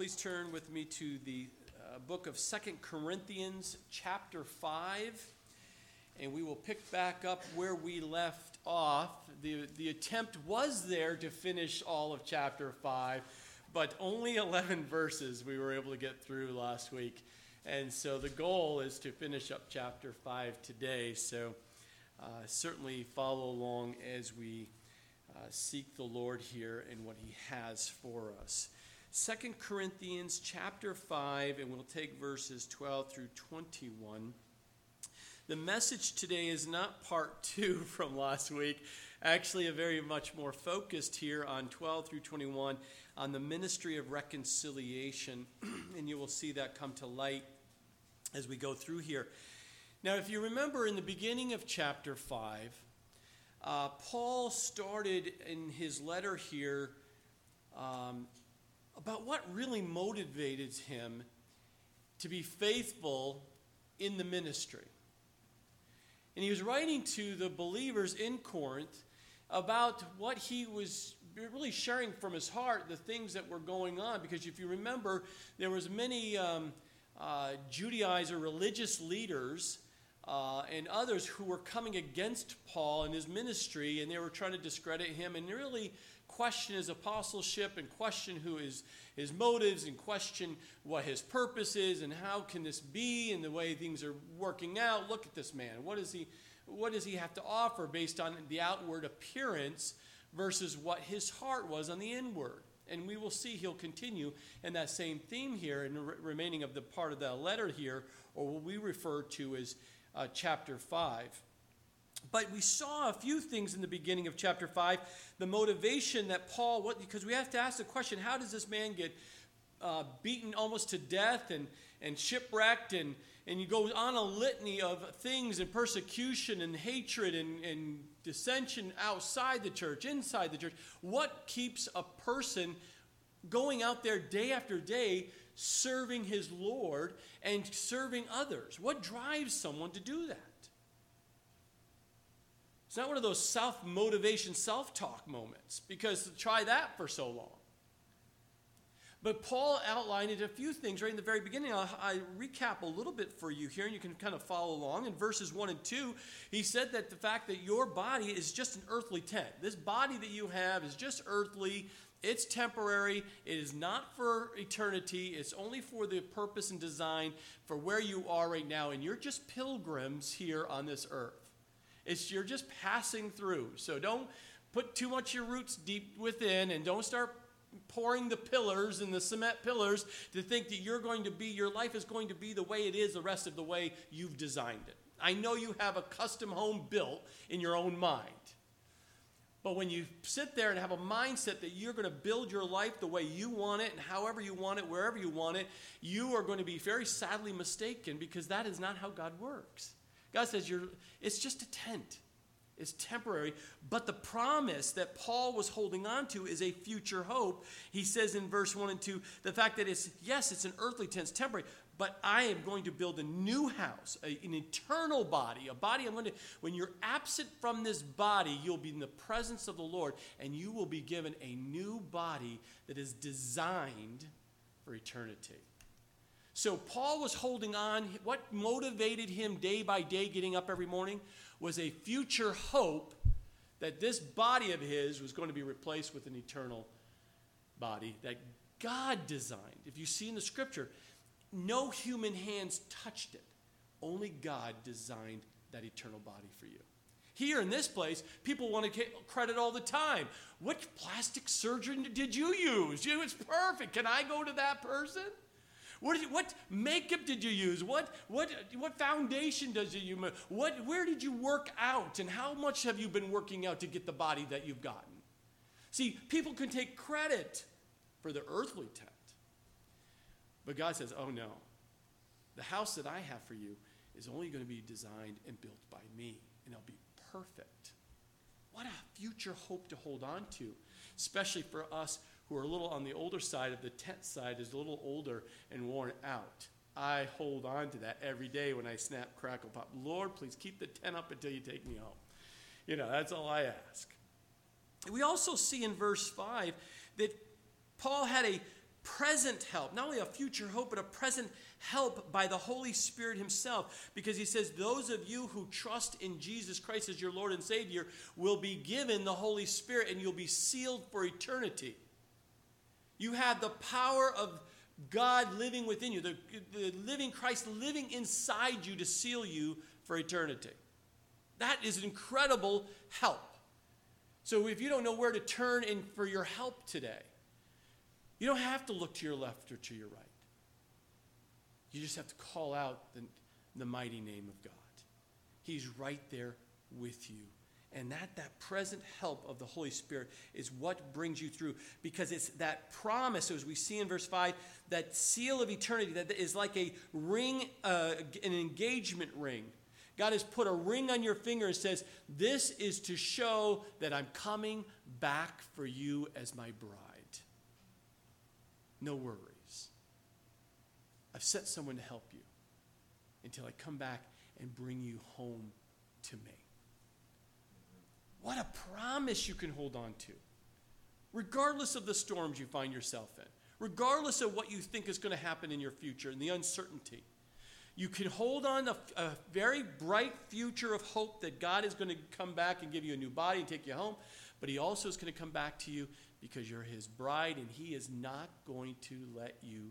please turn with me to the uh, book of Second Corinthians, chapter 5, and we will pick back up where we left off. The, the attempt was there to finish all of chapter 5, but only 11 verses we were able to get through last week. And so the goal is to finish up chapter 5 today. So uh, certainly follow along as we uh, seek the Lord here and what he has for us. Second Corinthians chapter 5, and we'll take verses 12 through 21. The message today is not part two from last week, actually, a very much more focused here on 12 through 21 on the ministry of reconciliation, and you will see that come to light as we go through here. Now, if you remember in the beginning of chapter 5, uh, Paul started in his letter here um, about what really motivated him to be faithful in the ministry. And he was writing to the believers in Corinth about what he was really sharing from his heart, the things that were going on. Because if you remember, there was many um, uh, Judaizer religious leaders uh, and others who were coming against Paul and his ministry, and they were trying to discredit him and really question his apostleship and question who his, his motives and question what his purpose is and how can this be and the way things are working out. Look at this man. What, is he, what does he have to offer based on the outward appearance versus what his heart was on the inward? And we will see he'll continue in that same theme here in the remaining of the part of the letter here, or what we refer to as uh, chapter 5. But we saw a few things in the beginning of chapter 5. The motivation that Paul, what, because we have to ask the question how does this man get uh, beaten almost to death and, and shipwrecked? And, and you go on a litany of things and persecution and hatred and, and dissension outside the church, inside the church. What keeps a person going out there day after day serving his Lord and serving others? What drives someone to do that? It's not one of those self motivation, self talk moments, because try that for so long. But Paul outlined a few things right in the very beginning. I'll, I recap a little bit for you here, and you can kind of follow along. In verses 1 and 2, he said that the fact that your body is just an earthly tent. This body that you have is just earthly, it's temporary, it is not for eternity, it's only for the purpose and design for where you are right now, and you're just pilgrims here on this earth. It's you're just passing through. So don't put too much your roots deep within and don't start pouring the pillars and the cement pillars to think that you're going to be your life is going to be the way it is the rest of the way you've designed it. I know you have a custom home built in your own mind. But when you sit there and have a mindset that you're going to build your life the way you want it and however you want it, wherever you want it, you are going to be very sadly mistaken because that is not how God works. God says you're, it's just a tent. It's temporary. But the promise that Paul was holding on to is a future hope. He says in verse 1 and 2 the fact that it's, yes, it's an earthly tent, it's temporary, but I am going to build a new house, a, an eternal body, a body I'm going to, when you're absent from this body, you'll be in the presence of the Lord, and you will be given a new body that is designed for eternity. So Paul was holding on. What motivated him day by day getting up every morning was a future hope that this body of his was going to be replaced with an eternal body that God designed. If you see in the scripture, no human hands touched it. Only God designed that eternal body for you. Here in this place, people want to credit all the time. Which plastic surgeon did you use? It was perfect. Can I go to that person? What, what makeup did you use? What, what, what foundation does you use? What, where did you work out? And how much have you been working out to get the body that you've gotten? See, people can take credit for the earthly tent. But God says, oh no, the house that I have for you is only going to be designed and built by me, and it'll be perfect. What a future hope to hold on to, especially for us who are a little on the older side of the tent side is a little older and worn out. I hold on to that every day when I snap, crackle, pop. Lord, please keep the tent up until you take me home. You know, that's all I ask. We also see in verse 5 that Paul had a present help, not only a future hope, but a present help by the Holy Spirit Himself. Because He says, Those of you who trust in Jesus Christ as your Lord and Savior will be given the Holy Spirit and you'll be sealed for eternity. You have the power of God living within you, the, the living Christ living inside you to seal you for eternity. That is incredible help. So if you don't know where to turn in for your help today, you don't have to look to your left or to your right. You just have to call out the, the mighty name of God. He's right there with you. And that, that present help of the Holy Spirit is what brings you through because it's that promise, as we see in verse 5, that seal of eternity that is like a ring, uh, an engagement ring. God has put a ring on your finger and says, This is to show that I'm coming back for you as my bride. No worries. I've sent someone to help you until I come back and bring you home to me. What a promise you can hold on to, regardless of the storms you find yourself in, regardless of what you think is going to happen in your future and the uncertainty. You can hold on to a very bright future of hope that God is going to come back and give you a new body and take you home, but He also is going to come back to you because you're His bride and He is not going to let you.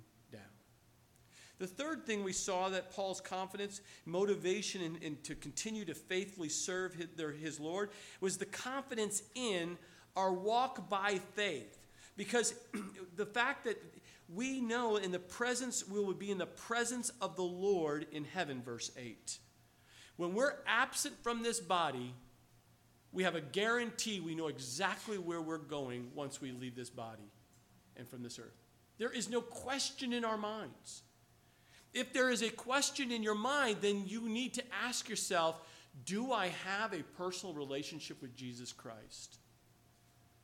The third thing we saw that Paul's confidence, motivation, and, and to continue to faithfully serve his, their, his Lord was the confidence in our walk by faith. Because the fact that we know in the presence, we will be in the presence of the Lord in heaven, verse 8. When we're absent from this body, we have a guarantee we know exactly where we're going once we leave this body and from this earth. There is no question in our minds. If there is a question in your mind, then you need to ask yourself Do I have a personal relationship with Jesus Christ?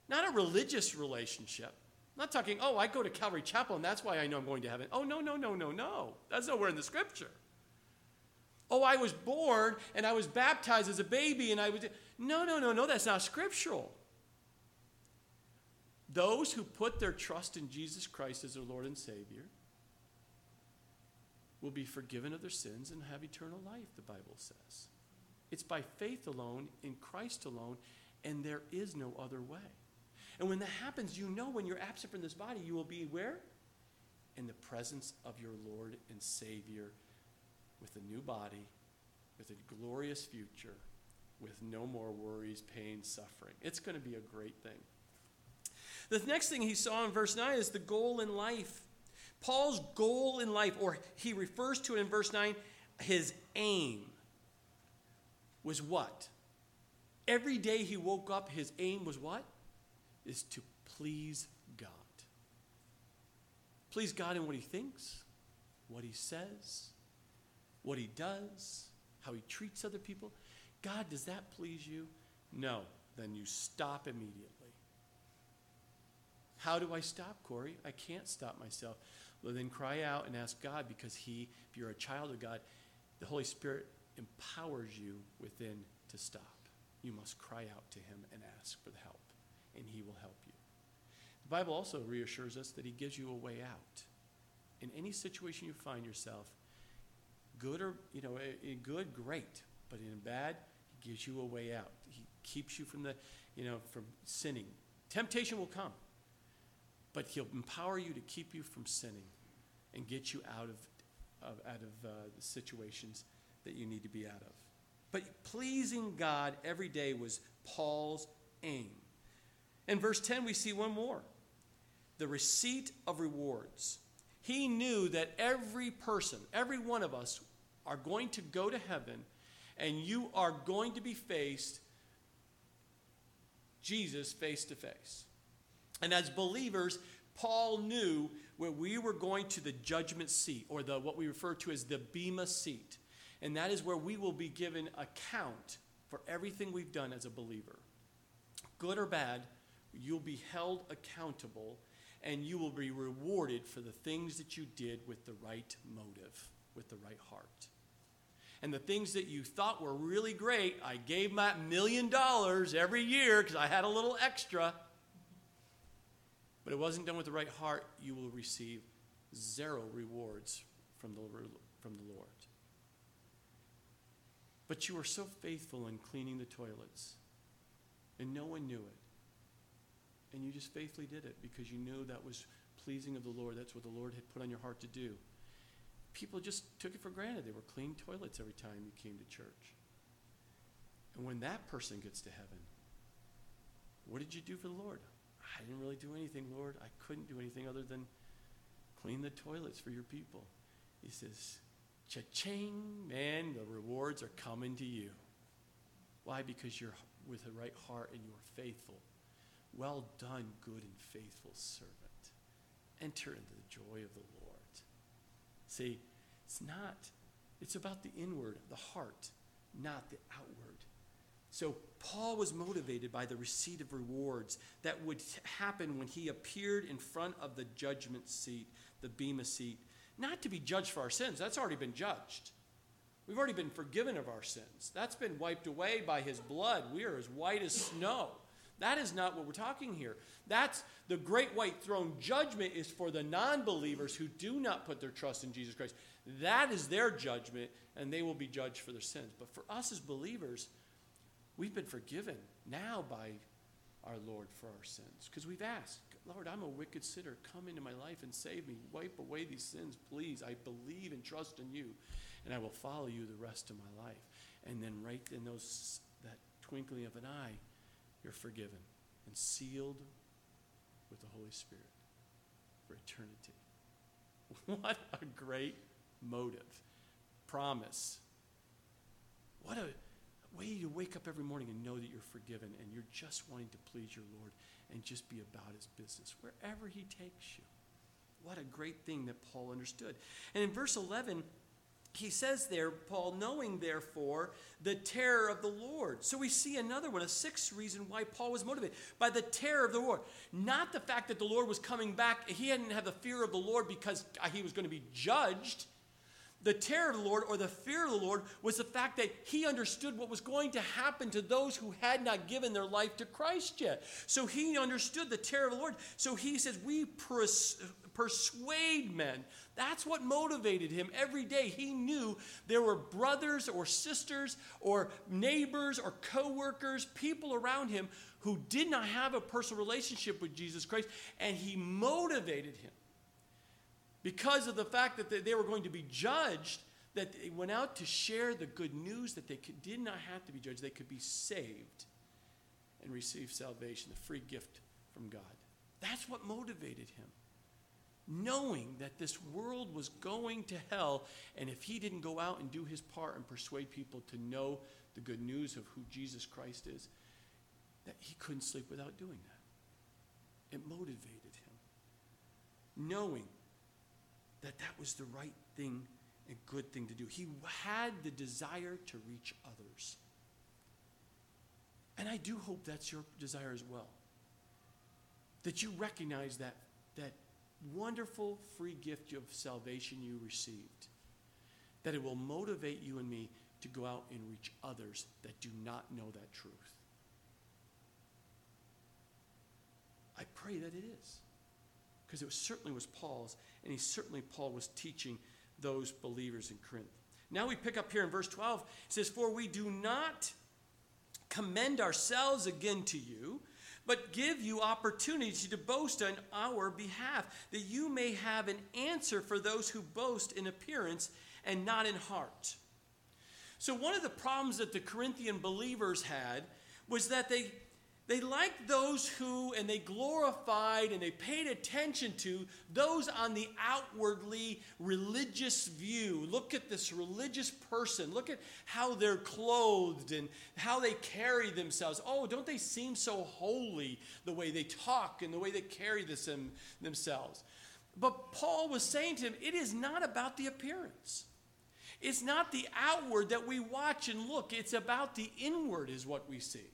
Not a religious relationship. I'm not talking, oh, I go to Calvary Chapel and that's why I know I'm going to heaven. Oh, no, no, no, no, no. That's nowhere in the scripture. Oh, I was born and I was baptized as a baby and I was. No, no, no, no, that's not scriptural. Those who put their trust in Jesus Christ as their Lord and Savior will be forgiven of their sins and have eternal life, the Bible says. It's by faith alone, in Christ alone, and there is no other way. And when that happens, you know when you're absent from this body, you will be where? In the presence of your Lord and Savior with a new body, with a glorious future, with no more worries, pain, suffering. It's going to be a great thing. The next thing he saw in verse 9 is the goal in life. Paul's goal in life, or he refers to it in verse 9, his aim was what? Every day he woke up, his aim was what? Is to please God. Please God in what he thinks, what he says, what he does, how he treats other people. God, does that please you? No. Then you stop immediately. How do I stop, Corey? I can't stop myself. Then cry out and ask God because He, if you're a child of God, the Holy Spirit empowers you within to stop. You must cry out to Him and ask for the help, and He will help you. The Bible also reassures us that He gives you a way out. In any situation you find yourself, good or, you know, in good, great, but in bad, He gives you a way out. He keeps you from the, you know, from sinning. Temptation will come, but He'll empower you to keep you from sinning and get you out of, of out of uh, the situations that you need to be out of. But pleasing God every day was Paul's aim. In verse 10, we see one more the receipt of rewards. He knew that every person, every one of us, are going to go to heaven and you are going to be faced Jesus face to face. And as believers, Paul knew where we were going to the judgment seat, or the what we refer to as the Bema seat. And that is where we will be given account for everything we've done as a believer. Good or bad, you'll be held accountable and you will be rewarded for the things that you did with the right motive, with the right heart. And the things that you thought were really great, I gave my million dollars every year because I had a little extra but it wasn't done with the right heart, you will receive zero rewards from the, from the Lord. But you were so faithful in cleaning the toilets, and no one knew it. And you just faithfully did it because you knew that was pleasing of the Lord. That's what the Lord had put on your heart to do. People just took it for granted. They were clean toilets every time you came to church. And when that person gets to heaven, what did you do for the Lord? I didn't really do anything, Lord. I couldn't do anything other than clean the toilets for your people. He says, Cha-ching, man, the rewards are coming to you. Why? Because you're with the right heart and you're faithful. Well done, good and faithful servant. Enter into the joy of the Lord. See, it's not, it's about the inward, the heart, not the outward. So Paul was motivated by the receipt of rewards that would happen when he appeared in front of the judgment seat, the Bema seat not to be judged for our sins. That's already been judged. We've already been forgiven of our sins. That's been wiped away by his blood. We are as white as snow. That is not what we're talking here. That's the great white throne judgment is for the non believers who do not put their trust in Jesus Christ. That is their judgment, and they will be judged for their sins. But for us as believers, we've been forgiven now by our Lord for our sins because we've asked. Lord, I'm a wicked sinner. Come into my life and save me. Wipe away these sins, please. I believe and trust in you, and I will follow you the rest of my life. And then, right in those that twinkling of an eye, you're forgiven and sealed with the Holy Spirit for eternity. What a great motive, promise. What a way to wake up every morning and know that you're forgiven and you're just wanting to please your Lord and just be about his business wherever he takes you. What a great thing that Paul understood. And in verse 11, he says there, Paul, knowing therefore the terror of the Lord. So we see another one, a sixth reason why Paul was motivated by the terror of the Lord. Not the fact that the Lord was coming back. He hadn't had the fear of the Lord because uh, he was going to be judged. The terror of the Lord or the fear of the Lord was the fact that he understood what was going to happen to those who had not given their life to Christ yet. So he understood the terror of the Lord. So he says, We pers- persuade men. That's what motivated him every day. He knew there were brothers or sisters or neighbors or co workers, people around him who did not have a personal relationship with Jesus Christ, and he motivated him because of the fact that they were going to be judged, that they went out to share the good news that they could, did not have to be judged. They could be saved and receive salvation, the free gift from God. That's what motivated him. Knowing that this world was going to hell, and if he didn't go out and do his part and persuade people to know the good news of who Jesus Christ is, that he couldn't sleep without doing that. It motivated him. Knowing that that was the right thing and good thing to do. He had the desire to reach others. And I do hope that's your desire as well. That you recognize that, that wonderful free gift of salvation you received. That it will motivate you and me to go out and reach others that do not know that truth. I pray that it is because it certainly was Paul's, and he certainly, Paul was teaching those believers in Corinth. Now we pick up here in verse 12. It says, For we do not commend ourselves again to you, but give you opportunity to boast on our behalf, that you may have an answer for those who boast in appearance and not in heart. So, one of the problems that the Corinthian believers had was that they they liked those who, and they glorified and they paid attention to those on the outwardly religious view. Look at this religious person. Look at how they're clothed and how they carry themselves. Oh, don't they seem so holy the way they talk and the way they carry this in themselves? But Paul was saying to him, it is not about the appearance. It's not the outward that we watch and look, it's about the inward, is what we see.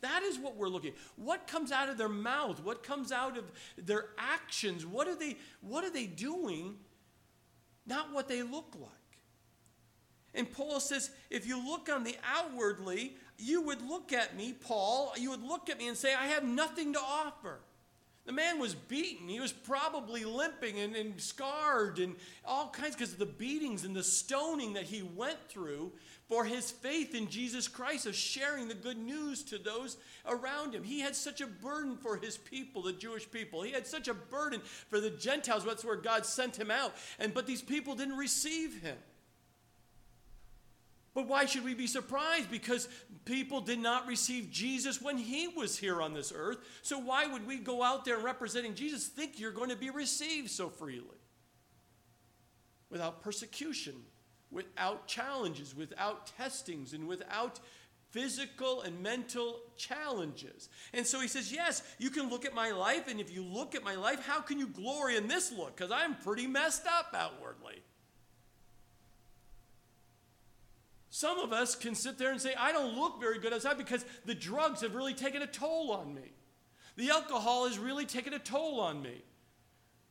That is what we're looking. What comes out of their mouth? What comes out of their actions? What are they what are they doing? Not what they look like. And Paul says, if you look on the outwardly, you would look at me, Paul, you would look at me and say, I have nothing to offer. The man was beaten. He was probably limping and, and scarred and all kinds because of the beatings and the stoning that he went through for his faith in Jesus Christ of sharing the good news to those around him. He had such a burden for his people, the Jewish people. He had such a burden for the Gentiles. That's where God sent him out. And but these people didn't receive him. But why should we be surprised? Because people did not receive Jesus when he was here on this earth. So why would we go out there representing Jesus think you're going to be received so freely? Without persecution, without challenges, without testings, and without physical and mental challenges. And so he says, Yes, you can look at my life, and if you look at my life, how can you glory in this look? Because I'm pretty messed up outwardly. Some of us can sit there and say, I don't look very good outside because the drugs have really taken a toll on me. The alcohol has really taken a toll on me.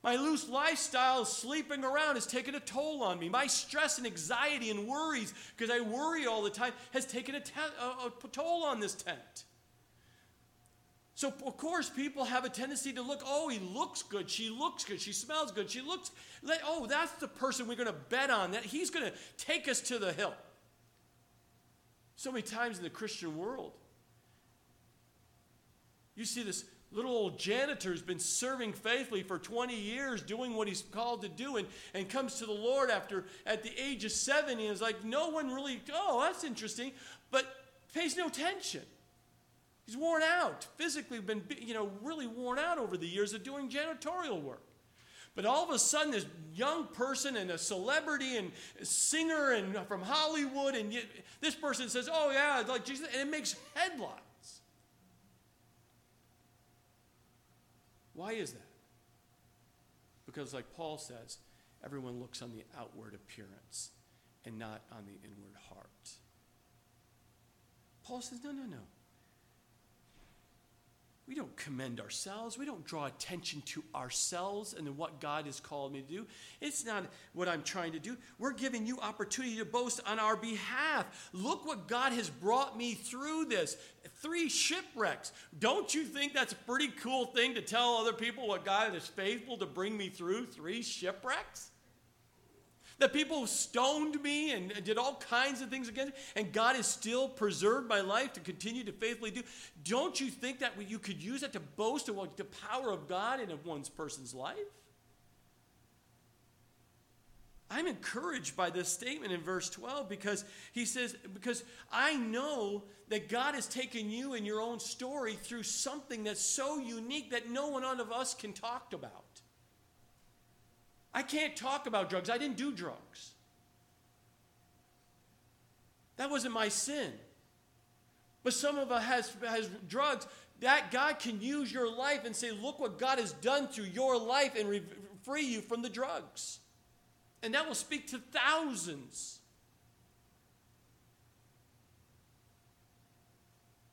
My loose lifestyle, sleeping around, has taken a toll on me. My stress and anxiety and worries, because I worry all the time, has taken a, te- a, a toll on this tent. So, of course, people have a tendency to look, oh, he looks good, she looks good, she smells good, she looks, oh, that's the person we're going to bet on, that he's going to take us to the hill. So many times in the Christian world, you see this little old janitor who's been serving faithfully for 20 years, doing what he's called to do, and, and comes to the Lord after at the age of 70 and is like, no one really, oh, that's interesting, but pays no attention. He's worn out, physically been, you know, really worn out over the years of doing janitorial work. But all of a sudden, this young person and a celebrity and a singer and from Hollywood, and this person says, "Oh yeah, like Jesus," and it makes headlines. Why is that? Because, like Paul says, everyone looks on the outward appearance and not on the inward heart. Paul says, "No, no, no. We don't commend ourselves. We don't draw attention to ourselves and what God has called me to do. It's not what I'm trying to do. We're giving you opportunity to boast on our behalf. Look what God has brought me through this. Three shipwrecks. Don't you think that's a pretty cool thing to tell other people what God is faithful to bring me through? Three shipwrecks? That people stoned me and did all kinds of things against me, and God has still preserved my life to continue to faithfully do. Don't you think that you could use that to boast of the power of God in one's person's life? I'm encouraged by this statement in verse 12 because he says, Because I know that God has taken you in your own story through something that's so unique that no one of us can talk about. I can't talk about drugs. I didn't do drugs. That wasn't my sin. But some of us has, has drugs. That God can use your life and say, look what God has done through your life and re- free you from the drugs. And that will speak to thousands.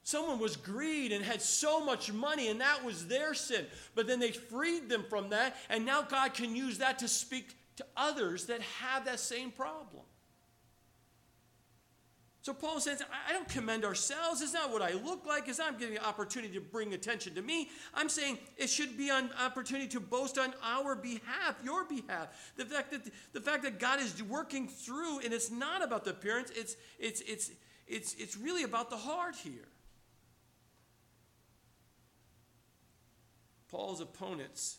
Someone was greed and had so much money, and that was their sin. But then they freed them from that, and now God can use that to speak to others that have that same problem. So Paul says, I don't commend ourselves. It's not what I look like. It's not giving an opportunity to bring attention to me. I'm saying it should be an opportunity to boast on our behalf, your behalf. The fact that the fact that God is working through, and it's not about the appearance. It's it's it's it's it's really about the heart here. Paul's opponents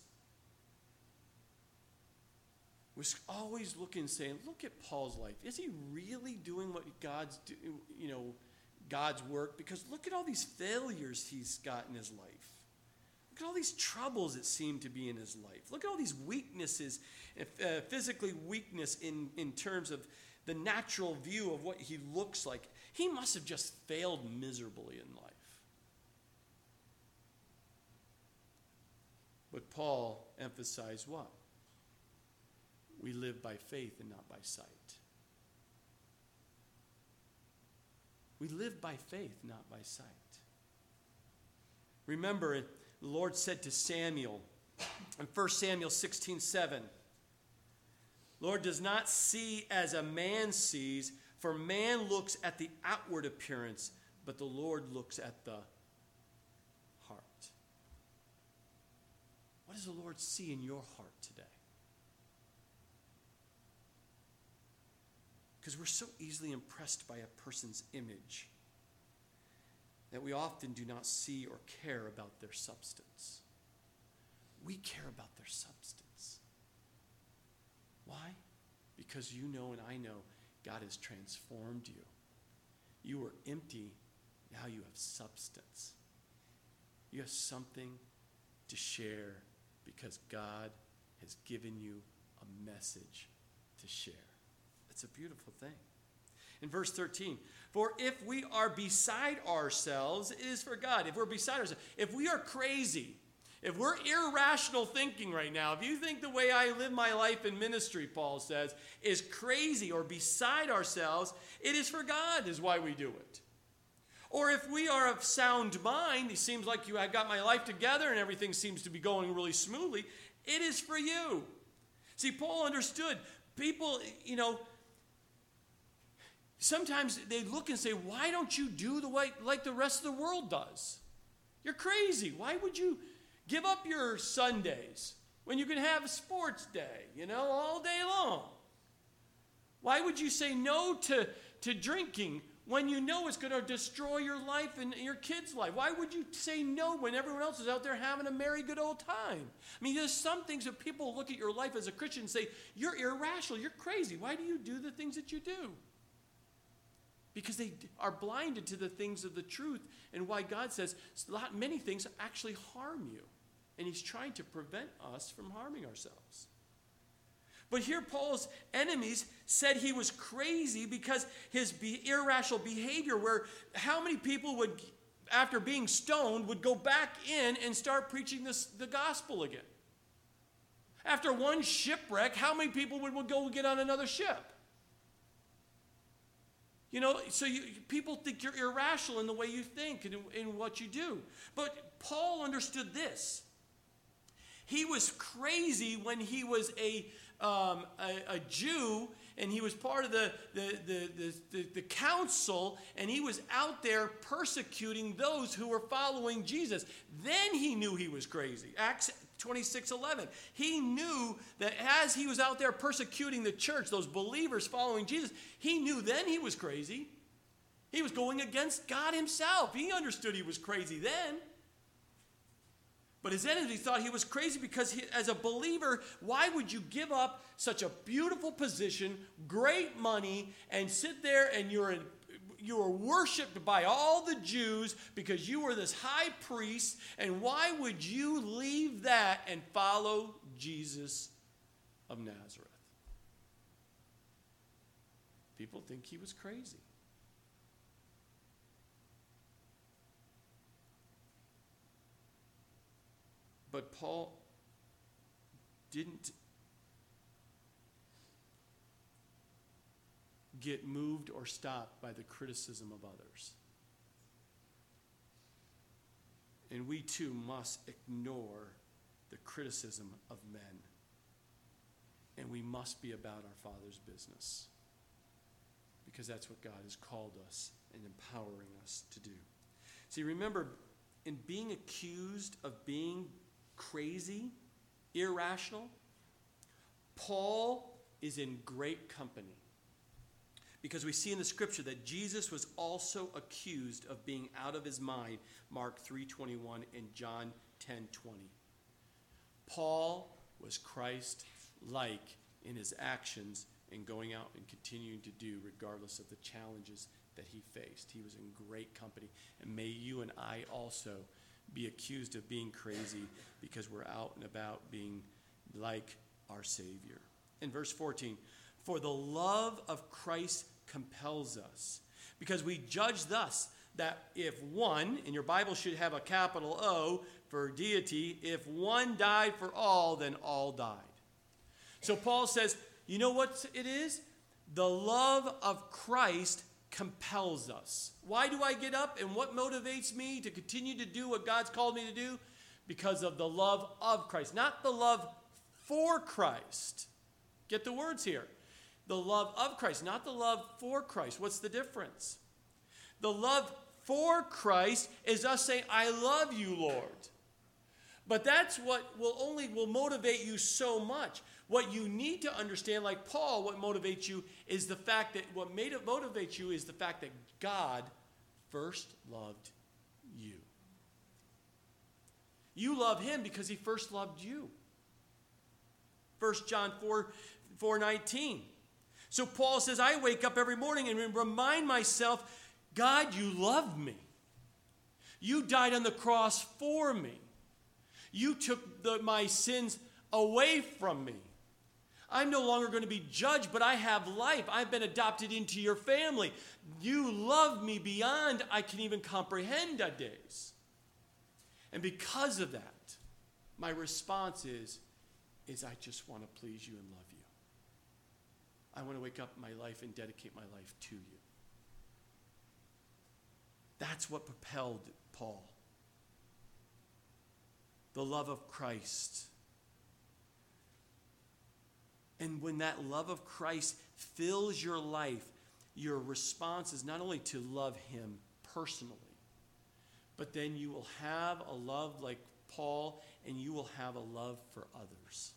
was always looking saying, look at Paul's life. Is he really doing what God's do, you know, God's work? Because look at all these failures he's got in his life. Look at all these troubles that seem to be in his life. Look at all these weaknesses, uh, physically weakness in, in terms of the natural view of what he looks like. He must have just failed miserably in life. But Paul emphasized what? We live by faith and not by sight. We live by faith, not by sight. Remember, the Lord said to Samuel in 1 Samuel 16 7, Lord does not see as a man sees, for man looks at the outward appearance, but the Lord looks at the What does the Lord see in your heart today? Because we're so easily impressed by a person's image that we often do not see or care about their substance. We care about their substance. Why? Because you know and I know God has transformed you. You were empty, now you have substance. You have something to share because God has given you a message to share. It's a beautiful thing. In verse 13, for if we are beside ourselves, it is for God. If we're beside ourselves, if we are crazy, if we're irrational thinking right now, if you think the way I live my life in ministry, Paul says, is crazy or beside ourselves, it is for God, is why we do it. Or if we are of sound mind, it seems like you have got my life together and everything seems to be going really smoothly, it is for you. See, Paul understood people, you know, sometimes they look and say, Why don't you do the way like the rest of the world does? You're crazy. Why would you give up your Sundays when you can have a sports day, you know, all day long? Why would you say no to, to drinking when you know it's going to destroy your life and your kids' life? Why would you say no when everyone else is out there having a merry, good old time? I mean, there's some things that people look at your life as a Christian and say, You're irrational, you're crazy. Why do you do the things that you do? because they are blinded to the things of the truth and why God says many things actually harm you. And he's trying to prevent us from harming ourselves. But here, Paul's enemies said he was crazy because his be- irrational behavior, where how many people would, after being stoned, would go back in and start preaching this, the gospel again? After one shipwreck, how many people would, would go get on another ship? You know, so you, people think you're irrational in the way you think and in, in what you do. But Paul understood this. He was crazy when he was a, um, a, a, Jew and he was part of the, the, the, the, the council and he was out there persecuting those who were following Jesus. Then he knew he was crazy. Acts 26 11. He knew that as he was out there persecuting the church, those believers following Jesus, he knew then he was crazy. He was going against God himself. He understood he was crazy then. But his enemies thought he was crazy because, he, as a believer, why would you give up such a beautiful position, great money, and sit there and you're in you were worshiped by all the Jews because you were this high priest. And why would you leave that and follow Jesus of Nazareth? People think he was crazy. But Paul didn't get moved or stopped by the criticism of others. And we too must ignore the criticism of men. And we must be about our Father's business. Because that's what God has called us and empowering us to do. See, remember, in being accused of being crazy, irrational, Paul is in great company because we see in the scripture that Jesus was also accused of being out of his mind, Mark 3:21 and John 10:20. Paul was Christ like in his actions and going out and continuing to do regardless of the challenges that he faced. He was in great company. And may you and I also be accused of being crazy because we're out and about being like our Savior. In verse 14, for the love of Christ compels us. Because we judge thus that if one, and your Bible should have a capital O for deity, if one died for all, then all died. So Paul says, you know what it is? The love of Christ compels us. Why do I get up and what motivates me to continue to do what God's called me to do? Because of the love of Christ, not the love for Christ. Get the words here the love of Christ, not the love for Christ. What's the difference? The love for Christ is us saying, I love you, Lord. But that's what will only will motivate you so much. What you need to understand, like Paul, what motivates you is the fact that what made it motivate you is the fact that God first loved you. You love him because he first loved you. 1 John 4, 4 19. So Paul says, I wake up every morning and remind myself, God, you love me. You died on the cross for me. You took the, my sins away from me. I'm no longer going to be judged, but I have life. I've been adopted into your family. You love me beyond I can even comprehend at days. And because of that, my response is, is I just want to please you and love you. I want to wake up my life and dedicate my life to you. That's what propelled Paul. The love of Christ. And when that love of Christ fills your life, your response is not only to love him personally, but then you will have a love like Paul and you will have a love for others.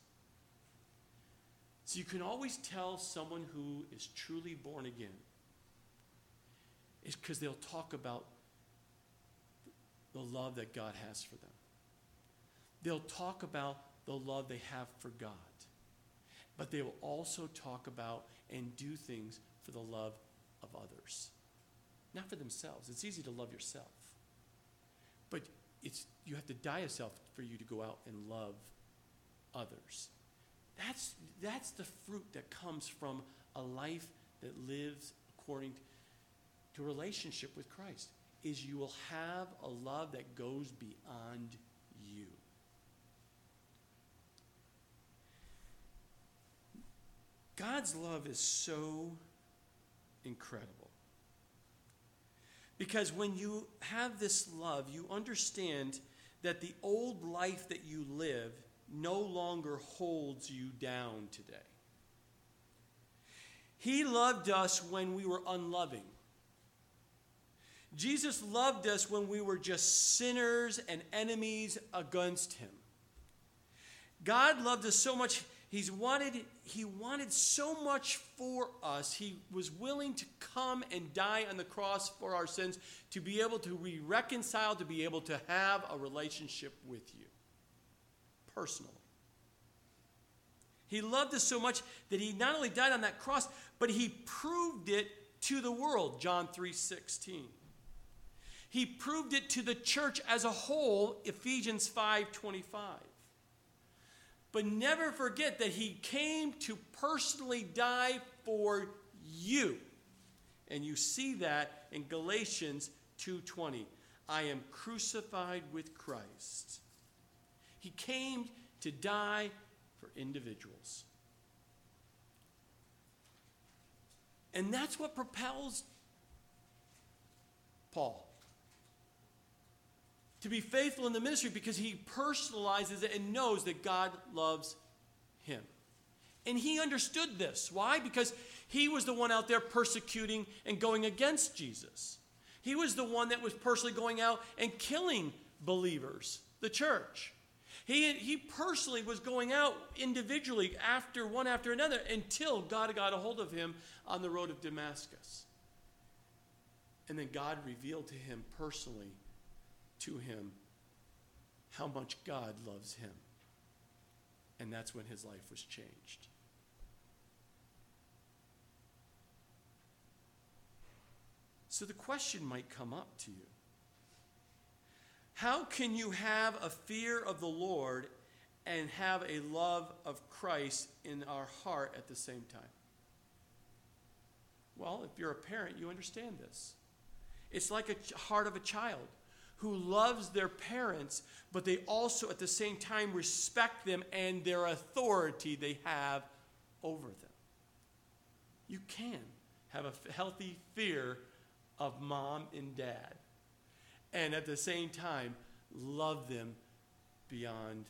So you can always tell someone who is truly born again is because they'll talk about the love that God has for them. They'll talk about the love they have for God. But they will also talk about and do things for the love of others. Not for themselves. It's easy to love yourself. But it's you have to die yourself for you to go out and love others. That's, that's the fruit that comes from a life that lives according to relationship with Christ is you will have a love that goes beyond you. God's love is so incredible. Because when you have this love, you understand that the old life that you live no longer holds you down today. He loved us when we were unloving. Jesus loved us when we were just sinners and enemies against him. God loved us so much, he's wanted, he wanted so much for us. He was willing to come and die on the cross for our sins to be able to be reconciled, to be able to have a relationship with you personally. He loved us so much that he not only died on that cross, but he proved it to the world, John 3:16. He proved it to the church as a whole, Ephesians 5:25. But never forget that he came to personally die for you. And you see that in Galatians 2:20. I am crucified with Christ. He came to die for individuals. And that's what propels Paul to be faithful in the ministry because he personalizes it and knows that God loves him. And he understood this. Why? Because he was the one out there persecuting and going against Jesus. He was the one that was personally going out and killing believers, the church. He, he personally was going out individually after one after another until God got a hold of him on the road of Damascus. And then God revealed to him personally, to him, how much God loves him. And that's when his life was changed. So the question might come up to you how can you have a fear of the Lord and have a love of Christ in our heart at the same time? Well, if you're a parent, you understand this. It's like a heart of a child who loves their parents, but they also at the same time respect them and their authority they have over them. You can have a healthy fear of mom and dad and at the same time love them beyond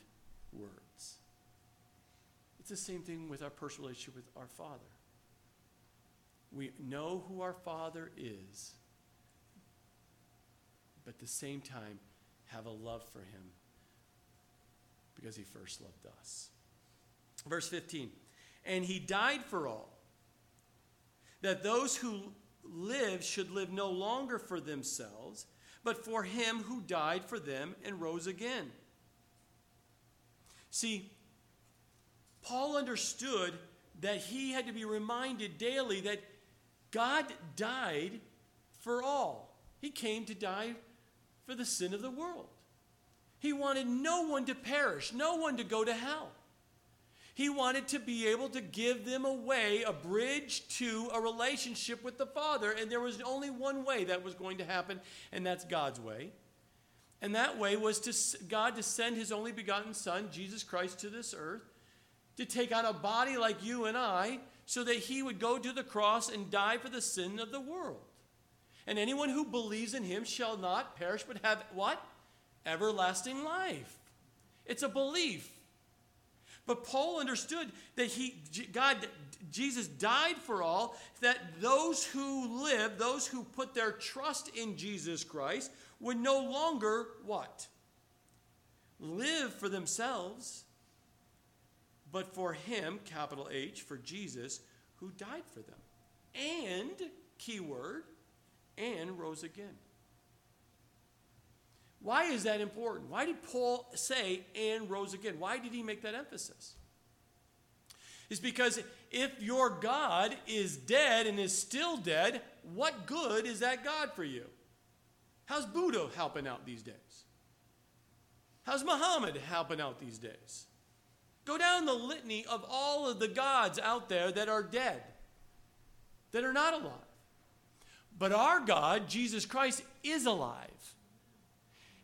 words. It's the same thing with our personal relationship with our Father. We know who our Father is, but at the same time have a love for Him because he first loved us. Verse 15 And he died for all, that those who live should live no longer for themselves, but for him who died for them and rose again. See, Paul understood that he had to be reminded daily that God died for all. He came to die for the sin of the world. He wanted no one to perish, no one to go to hell. He wanted to be able to give them a way, a bridge to a relationship with the Father. And there was only one way that was going to happen, and that's God's way. And that way was to God to send his only begotten Son, Jesus Christ, to this earth to take on a body like you and I so that he would go to the cross and die for the sin of the world. And anyone who believes in him shall not perish but have what? Everlasting life. It's a belief. But Paul understood that he God Jesus died for all that those who live, those who put their trust in Jesus Christ would no longer what? Live for themselves but for him, capital H, for Jesus, who died for them. And, keyword, and rose again. Why is that important? Why did Paul say and rose again? Why did he make that emphasis? It's because if your God is dead and is still dead, what good is that God for you? How's Buddha helping out these days? How's Muhammad helping out these days? Go down the litany of all of the gods out there that are dead, that are not alive. But our God, Jesus Christ, is alive.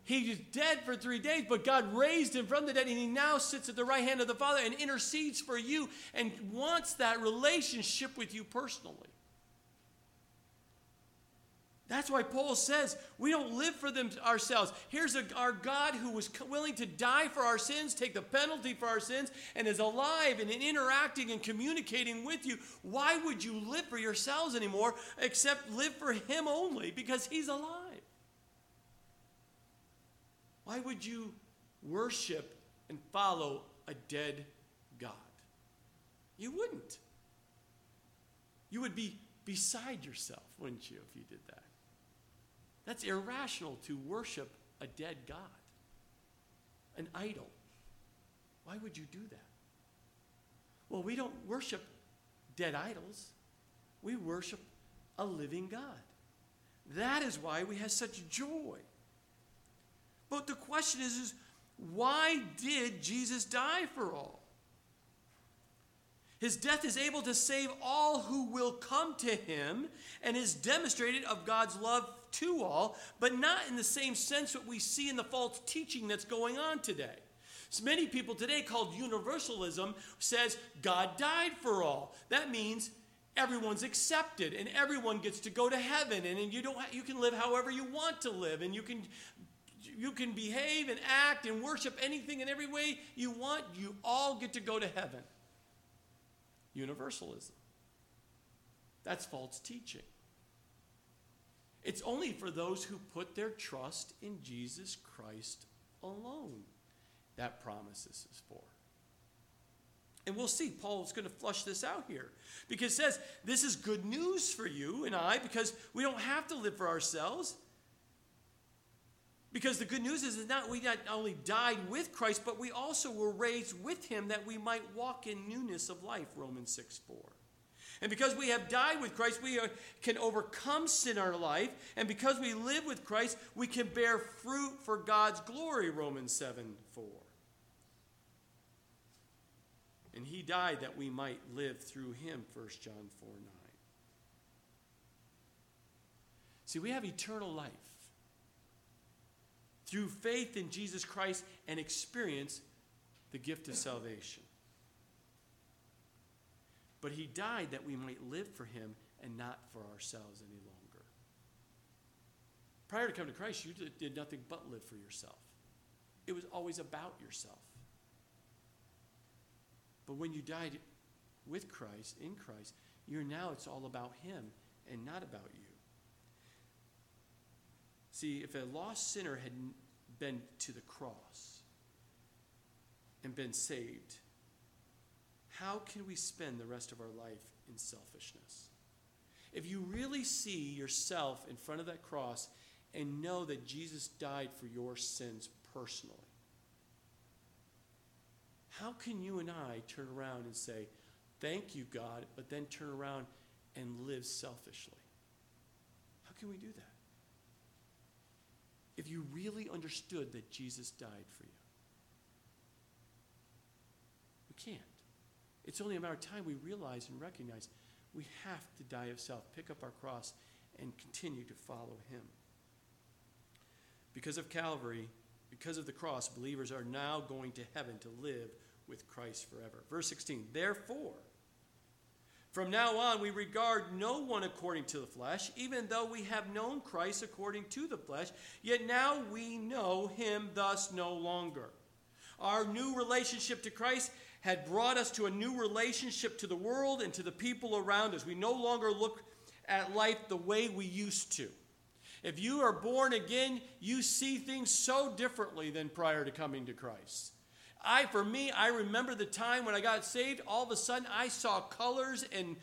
He was dead for three days, but God raised him from the dead, and he now sits at the right hand of the Father and intercedes for you and wants that relationship with you personally. That's why Paul says we don't live for them ourselves. Here's a, our God who was willing to die for our sins, take the penalty for our sins, and is alive and interacting and communicating with you. Why would you live for yourselves anymore except live for Him only because He's alive? Why would you worship and follow a dead God? You wouldn't. You would be beside yourself, wouldn't you, if you did that? That's irrational to worship a dead God, an idol. Why would you do that? Well, we don't worship dead idols, we worship a living God. That is why we have such joy. But the question is, is why did Jesus die for all? His death is able to save all who will come to him and is demonstrated of God's love to all, but not in the same sense that we see in the false teaching that's going on today. So many people today called universalism says God died for all. That means everyone's accepted and everyone gets to go to heaven and, and you don't you can live however you want to live and you can you can behave and act and worship anything in every way you want. You all get to go to heaven. Universalism. That's false teaching. It's only for those who put their trust in Jesus Christ alone that promises is for. And we'll see. Paul's going to flush this out here because it says this is good news for you and I because we don't have to live for ourselves. Because the good news is that not we not only died with Christ, but we also were raised with him that we might walk in newness of life, Romans 6 4. And because we have died with Christ, we are, can overcome sin in our life. And because we live with Christ, we can bear fruit for God's glory, Romans 7 4. And he died that we might live through him, 1 John 4 9. See, we have eternal life through faith in Jesus Christ and experience the gift of salvation. But he died that we might live for him and not for ourselves any longer. Prior to coming to Christ, you did nothing but live for yourself. It was always about yourself. But when you died with Christ, in Christ, you're now it's all about him and not about you. See, if a lost sinner had been to the cross, and been saved, how can we spend the rest of our life in selfishness? If you really see yourself in front of that cross and know that Jesus died for your sins personally, how can you and I turn around and say, Thank you, God, but then turn around and live selfishly? How can we do that? If you really understood that Jesus died for you, we can't. It's only a matter of time we realize and recognize we have to die of self, pick up our cross, and continue to follow Him. Because of Calvary, because of the cross, believers are now going to heaven to live with Christ forever. Verse 16, therefore, from now on, we regard no one according to the flesh, even though we have known Christ according to the flesh, yet now we know him thus no longer. Our new relationship to Christ had brought us to a new relationship to the world and to the people around us. We no longer look at life the way we used to. If you are born again, you see things so differently than prior to coming to Christ. I, for me, I remember the time when I got saved, all of a sudden I saw colors and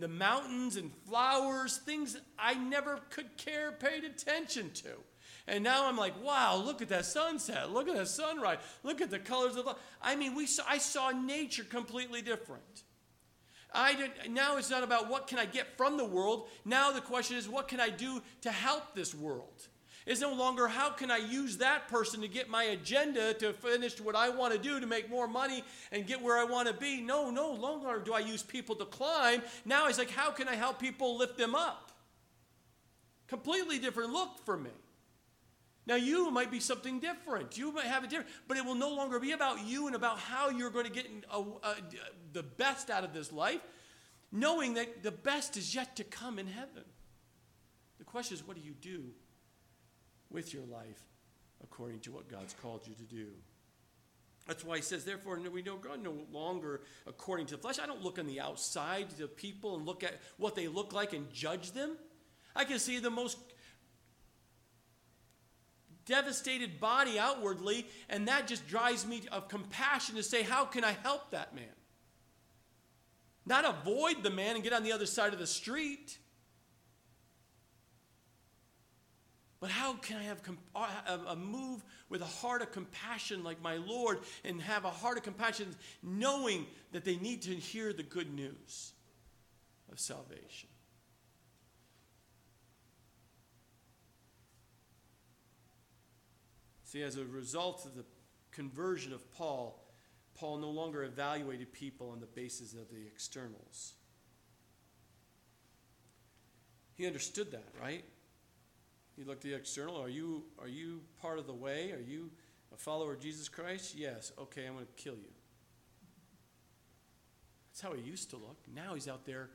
the mountains and flowers, things I never could care, paid attention to. And now I'm like, wow, look at that sunset. Look at that sunrise. Look at the colors of the. I mean, we saw, I saw nature completely different. I did, now it's not about what can I get from the world. Now the question is, what can I do to help this world? It's no longer how can I use that person to get my agenda to finish what I want to do to make more money and get where I want to be. No, no longer do I use people to climb. Now it's like, how can I help people lift them up? Completely different look for me. Now, you might be something different. You might have a different, but it will no longer be about you and about how you're going to get a, a, the best out of this life, knowing that the best is yet to come in heaven. The question is, what do you do with your life according to what God's called you to do? That's why he says, therefore, we know God no longer according to the flesh. I don't look on the outside to people and look at what they look like and judge them. I can see the most devastated body outwardly, and that just drives me of compassion to say, How can I help that man? Not avoid the man and get on the other side of the street. But how can I have uh, a move with a heart of compassion like my Lord and have a heart of compassion knowing that they need to hear the good news of salvation? See, as a result of the conversion of Paul, Paul no longer evaluated people on the basis of the externals. He understood that, right? He looked at the external. Are you, are you part of the way? Are you a follower of Jesus Christ? Yes. Okay, I'm going to kill you. That's how he used to look. Now he's out there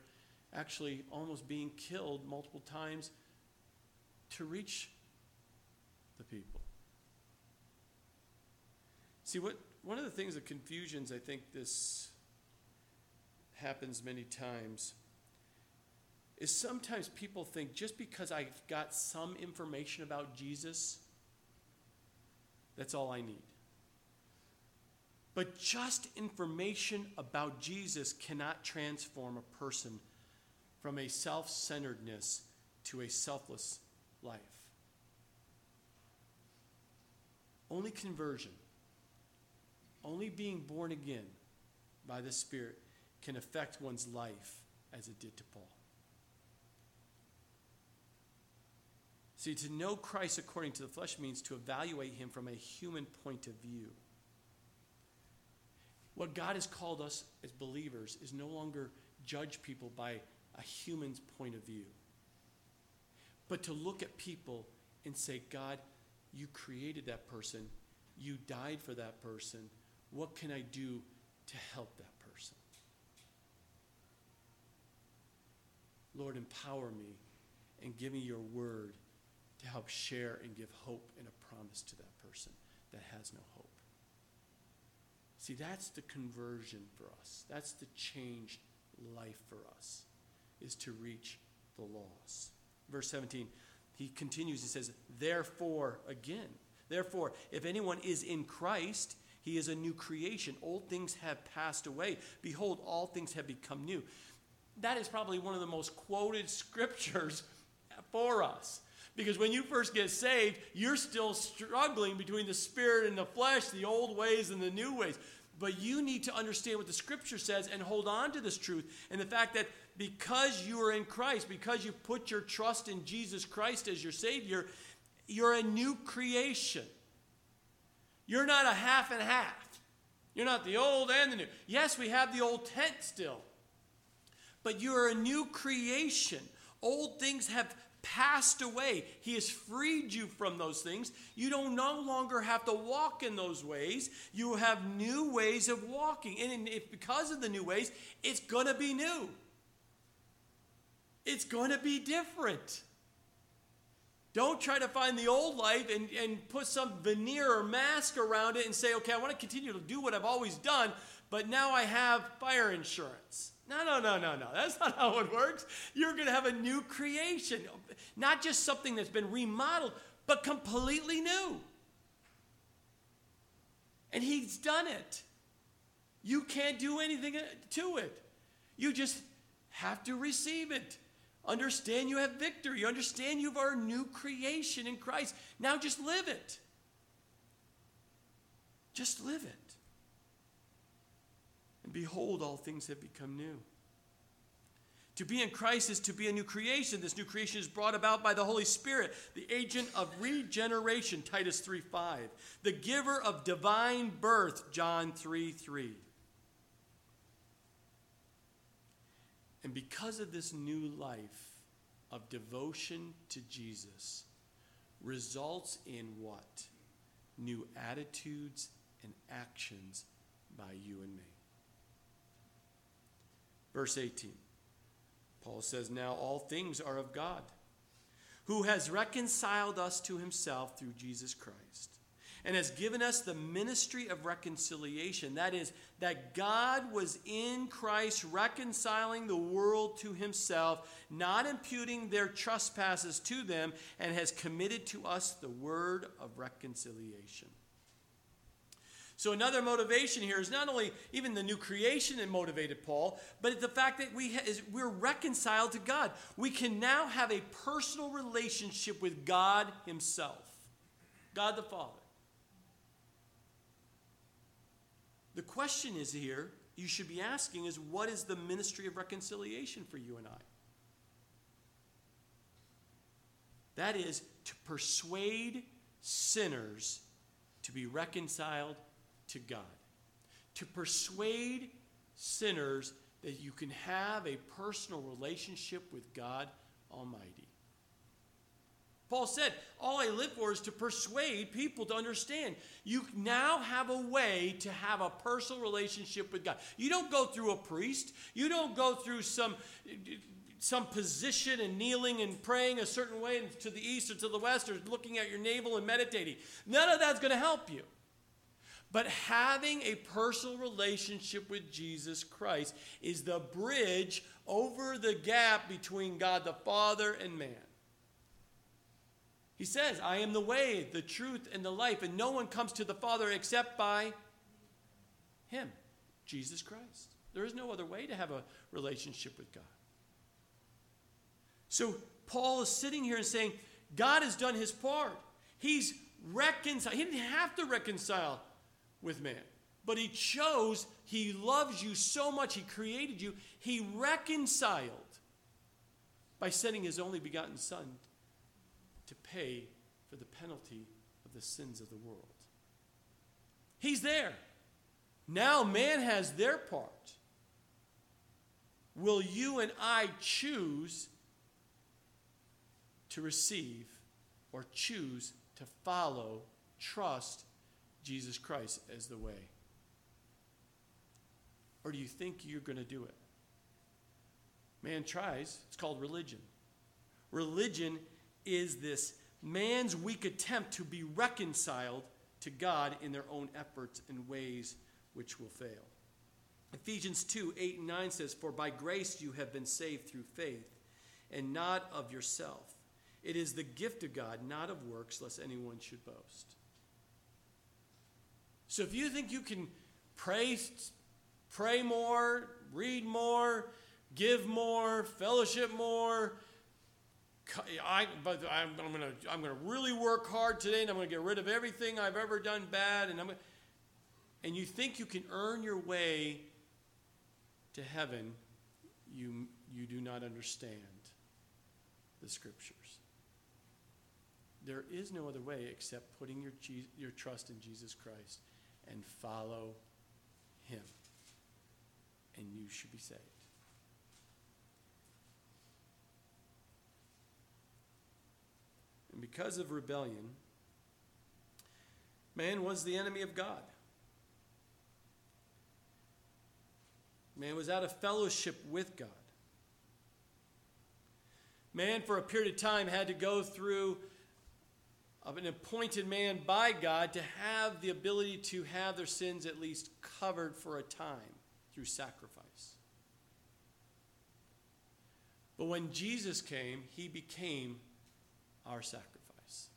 actually almost being killed multiple times to reach the people. See, what, one of the things, the confusions, I think this happens many times, is sometimes people think just because I've got some information about Jesus, that's all I need. But just information about Jesus cannot transform a person from a self centeredness to a selfless life. Only conversion only being born again by the Spirit can affect one's life as it did to Paul. See, to know Christ according to the flesh means to evaluate him from a human point of view. What God has called us as believers is no longer judge people by a human's point of view, but to look at people and say, God, you created that person, you died for that person, what can I do to help that person? Lord, empower me and give me your word to help share and give hope and a promise to that person that has no hope. See, that's the conversion for us. That's the changed life for us, is to reach the lost. Verse 17, he continues, he says, Therefore, again, therefore, if anyone is in Christ, He is a new creation. Old things have passed away. Behold, all things have become new. That is probably one of the most quoted scriptures for us. Because when you first get saved, you're still struggling between the spirit and the flesh, the old ways and the new ways. But you need to understand what the scripture says and hold on to this truth. And the fact that because you are in Christ, because you put your trust in Jesus Christ as your Savior, you're a new creation. You're not a half and half. You're not the old and the new. Yes, we have the old tent still, but you're a new creation. Old things have passed away. He has freed you from those things. You don't no longer have to walk in those ways. You have new ways of walking. And if because of the new ways, it's going to be new. It's going to be different. Don't try to find the old life and, and put some veneer or mask around it and say, okay, I want to continue to do what I've always done, but now I have fire insurance. No, no, no, no, no. That's not how it works. You're going to have a new creation, not just something that's been remodeled, but completely new. And He's done it. You can't do anything to it. You just have to receive it. Understand you have victory. Understand you are a new creation in Christ. Now just live it. Just live it. And behold, all things have become new. To be in Christ is to be a new creation. This new creation is brought about by the Holy Spirit, the agent of regeneration, Titus 3 5. The giver of divine birth, John 3 3. And because of this new life of devotion to Jesus, results in what? New attitudes and actions by you and me. Verse 18, Paul says, Now all things are of God, who has reconciled us to himself through Jesus Christ and has given us the ministry of reconciliation. That is, that God was in Christ reconciling the world to himself, not imputing their trespasses to them, and has committed to us the word of reconciliation. So, another motivation here is not only even the new creation that motivated Paul, but the fact that we ha- is, we're reconciled to God. We can now have a personal relationship with God Himself, God the Father. The question is here, you should be asking, is what is the ministry of reconciliation for you and I? That is to persuade sinners to be reconciled to God. To persuade sinners that you can have a personal relationship with God Almighty. Paul said, All I live for is to persuade people to understand. You now have a way to have a personal relationship with God. You don't go through a priest, you don't go through some. Some position and kneeling and praying a certain way to the east or to the west or looking at your navel and meditating. None of that's going to help you. But having a personal relationship with Jesus Christ is the bridge over the gap between God the Father and man. He says, I am the way, the truth, and the life, and no one comes to the Father except by Him, Jesus Christ. There is no other way to have a relationship with God. So Paul is sitting here and saying, God has done his part. He's reconciled. He didn't have to reconcile with man, but he chose, he loves you so much, he created you, he reconciled by sending his only begotten Son pay for the penalty of the sins of the world. He's there. Now man has their part. Will you and I choose to receive or choose to follow, trust Jesus Christ as the way? Or do you think you're going to do it? Man tries. It's called religion. Religion is this man's weak attempt to be reconciled to God in their own efforts and ways which will fail. Ephesians 2 8 and 9 says, For by grace you have been saved through faith, and not of yourself. It is the gift of God, not of works, lest anyone should boast. So if you think you can pray, pray more, read more, give more, fellowship more, I, but I'm, I'm going to I'm to really work hard today, and I'm going to get rid of everything I've ever done bad, and I'm gonna, and you think you can earn your way to heaven, you you do not understand the scriptures. There is no other way except putting your, your trust in Jesus Christ and follow him. And you should be saved. And because of rebellion, man was the enemy of God. Man was out of fellowship with God. Man, for a period of time, had to go through of an appointed man by God to have the ability to have their sins at least covered for a time through sacrifice. But when Jesus came, he became our sacrifice.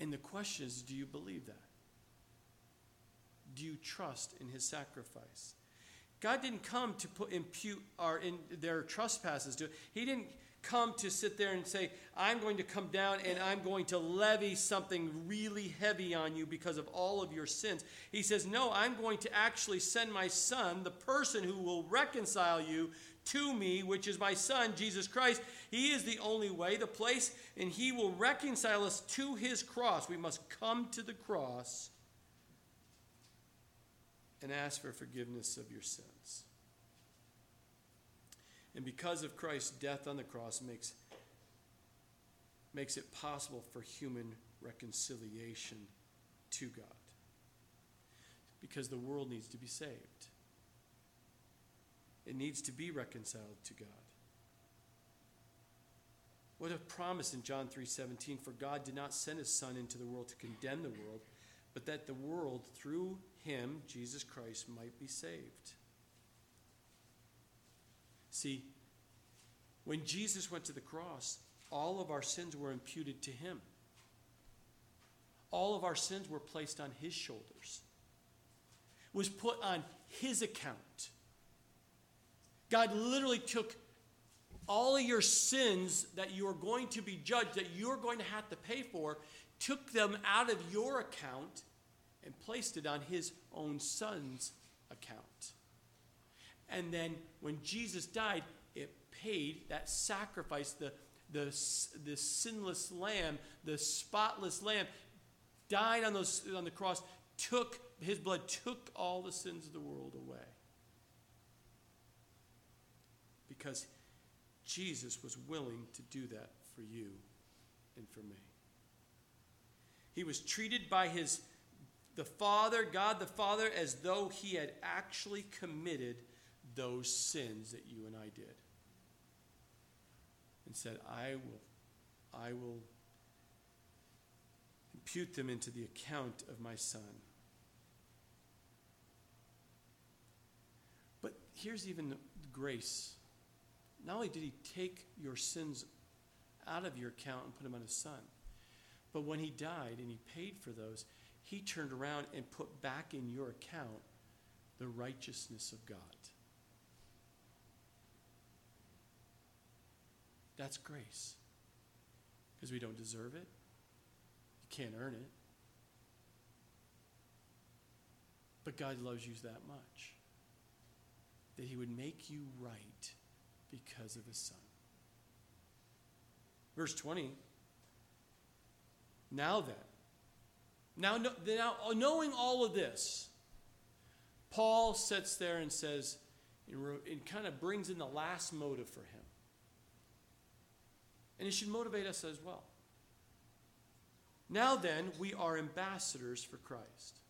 And the question is do you believe that? Do you trust in his sacrifice? God didn't come to put impute our in their trespasses to it. He didn't come to sit there and say, I'm going to come down and I'm going to levy something really heavy on you because of all of your sins. He says, No, I'm going to actually send my son, the person who will reconcile you to me, which is my son, Jesus Christ. He is the only way, the place, and he will reconcile us to his cross. We must come to the cross and ask for forgiveness of your sins. And because of Christ's death on the cross makes, makes it possible for human reconciliation to God. Because the world needs to be saved. It needs to be reconciled to God. What a promise in John 3:17 for God did not send his son into the world to condemn the world, but that the world through him, Jesus Christ, might be saved. See, when Jesus went to the cross, all of our sins were imputed to him. All of our sins were placed on his shoulders, was put on his account. God literally took all of your sins that you are going to be judged, that you're going to have to pay for, took them out of your account and placed it on his own son's account. And then when Jesus died, it paid that sacrifice, the, the, the sinless lamb, the spotless lamb, died on, those, on the cross, took his blood, took all the sins of the world away. Because Jesus was willing to do that for you and for me. He was treated by his the Father, God the Father, as though he had actually committed those sins that you and I did. And said, I will, I will impute them into the account of my Son. But here's even grace. Not only did he take your sins out of your account and put them on his son, but when he died and he paid for those, he turned around and put back in your account the righteousness of God. That's grace. Because we don't deserve it, you can't earn it. But God loves you that much that He would make you right because of His Son. Verse 20 Now then, now, now, knowing all of this, Paul sits there and says, and kind of brings in the last motive for him. And it should motivate us as well. Now then, we are ambassadors for Christ.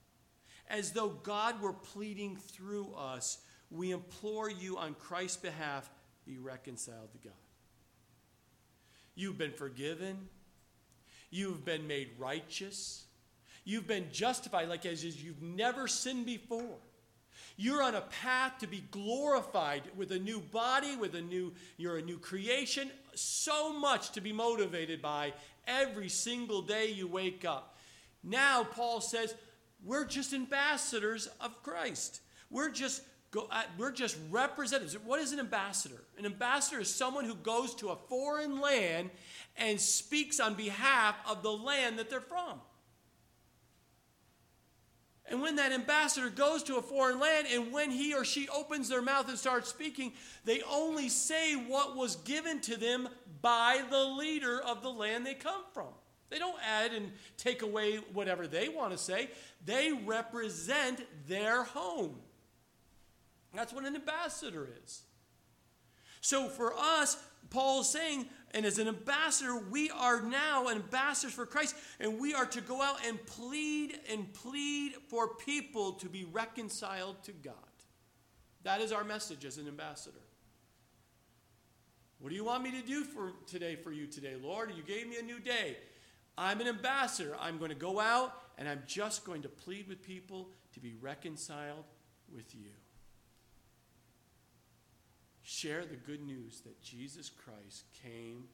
As though God were pleading through us, we implore you on Christ's behalf, be reconciled to God. You've been forgiven. You've been made righteous. You've been justified like as you've never sinned before. You're on a path to be glorified with a new body, with a new, you're a new creation. So much to be motivated by, every single day you wake up. Now, Paul says, we're just ambassadors of Christ. We're just Go, uh, we're just representatives. What is an ambassador? An ambassador is someone who goes to a foreign land and speaks on behalf of the land that they're from. And when that ambassador goes to a foreign land and when he or she opens their mouth and starts speaking, they only say what was given to them by the leader of the land they come from. They don't add and take away whatever they want to say, they represent their home. That's what an ambassador is. So for us, Paul is saying, and as an ambassador, we are now ambassadors for Christ, and we are to go out and plead and plead for people to be reconciled to God. That is our message as an ambassador. What do you want me to do for today for you today, Lord? You gave me a new day. I'm an ambassador. I'm going to go out and I'm just going to plead with people to be reconciled with you share the good news that Jesus Christ came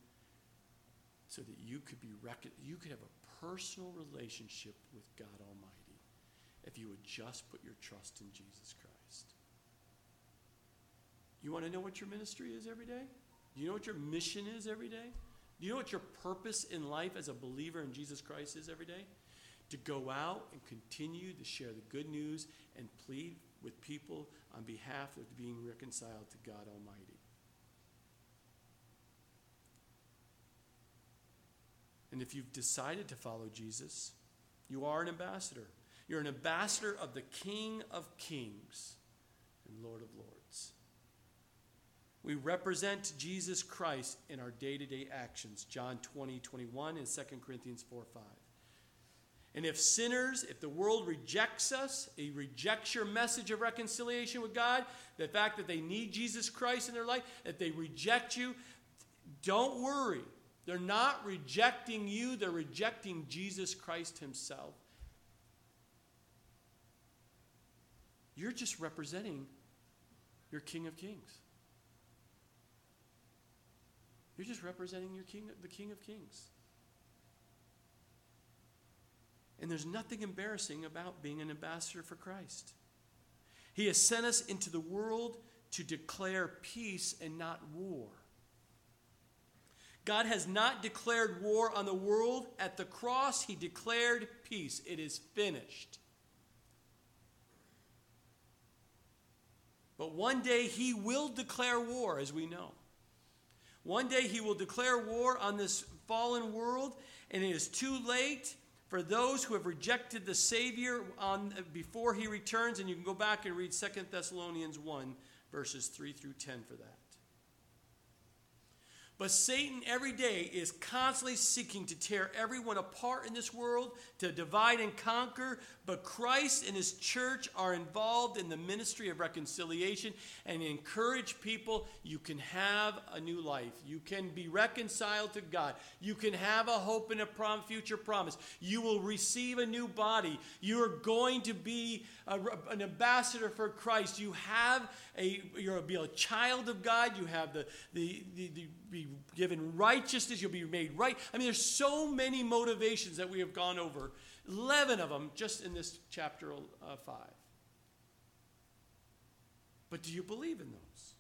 so that you could be rec- you could have a personal relationship with God Almighty if you would just put your trust in Jesus Christ. You want to know what your ministry is every day? Do you know what your mission is every day? Do you know what your purpose in life as a believer in Jesus Christ is every day? To go out and continue to share the good news and plead with people on behalf of being reconciled to God Almighty. And if you've decided to follow Jesus, you are an ambassador. You're an ambassador of the King of Kings and Lord of Lords. We represent Jesus Christ in our day to day actions. John 20, 21, and 2 Corinthians 4, 5. And if sinners, if the world rejects us, it rejects your message of reconciliation with God, the fact that they need Jesus Christ in their life, that they reject you, don't worry. They're not rejecting you, they're rejecting Jesus Christ Himself. You're just representing your King of Kings. You're just representing your King, the King of Kings. And there's nothing embarrassing about being an ambassador for Christ. He has sent us into the world to declare peace and not war. God has not declared war on the world. At the cross, He declared peace. It is finished. But one day He will declare war, as we know. One day He will declare war on this fallen world, and it is too late for those who have rejected the Savior on, before he returns, and you can go back and read 2 Thessalonians 1, verses 3 through 10 for that. But Satan every day is constantly seeking to tear everyone apart in this world, to divide and conquer. But Christ and his church are involved in the ministry of reconciliation and encourage people you can have a new life. You can be reconciled to God. You can have a hope and a prom- future promise. You will receive a new body. You are going to be a, an ambassador for Christ. You have a, you'll be a child of God. You have the, the, the, the be given righteousness. You'll be made right. I mean, there's so many motivations that we have gone over. 11 of them just in this chapter uh, 5. But do you believe in those?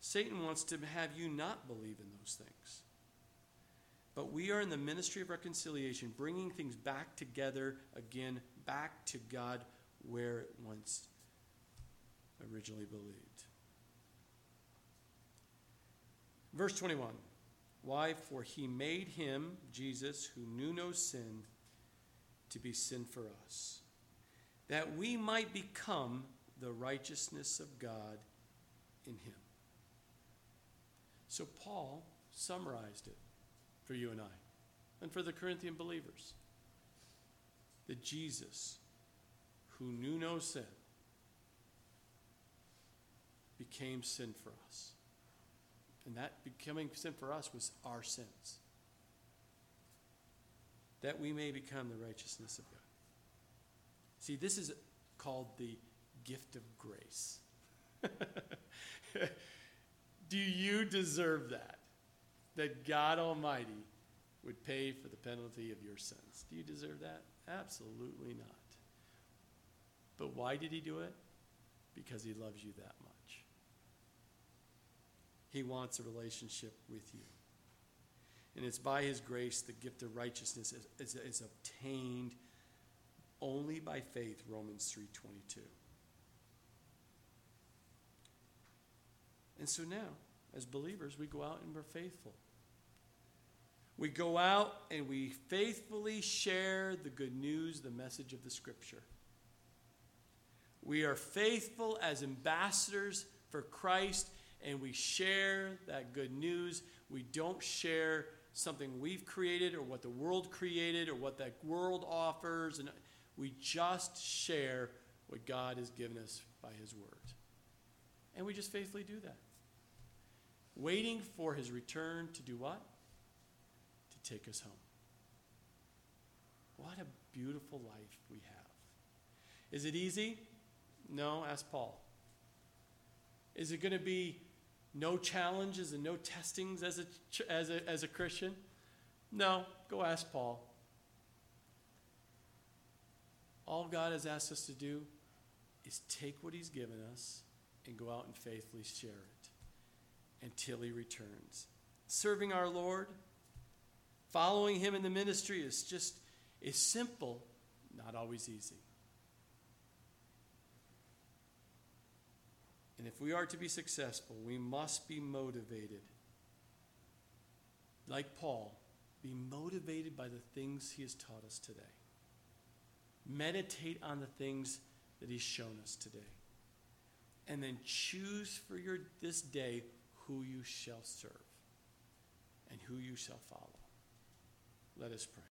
Satan wants to have you not believe in those things. But we are in the ministry of reconciliation, bringing things back together again, back to God where it once originally believed. Verse 21 Why? For he made him, Jesus, who knew no sin, to be sin for us, that we might become the righteousness of God in him. So Paul summarized it for you and I, and for the Corinthian believers. That Jesus, who knew no sin, became sin for us. And that becoming sin for us was our sins. That we may become the righteousness of God. See, this is called the gift of grace. Do you deserve that? That God Almighty would pay for the penalty of your sins. Do you deserve that? Absolutely not. But why did he do it? Because he loves you that much. He wants a relationship with you. And it's by his grace the gift of righteousness is, is, is obtained only by faith, Romans 3.22. And so now, as believers, we go out and we're faithful. We go out and we faithfully share the good news, the message of the Scripture. We are faithful as ambassadors for Christ and we share that good news. We don't share something we've created or what the world created or what that world offers. And we just share what God has given us by His Word. And we just faithfully do that. Waiting for His return to do what? To take us home. What a beautiful life we have. Is it easy? No, ask Paul. Is it going to be no challenges and no testings as a, as a, as a Christian? No, go ask Paul. All God has asked us to do is take what He's given us and go out and faithfully share it until He returns. Serving our Lord, following Him in the ministry is just is simple, not always easy. And if we are to be successful, we must be motivated. Like Paul, be motivated by the things he has taught us today. Meditate on the things that he's shown us today. And then choose for your this day who you shall serve and who you shall follow. Let us pray.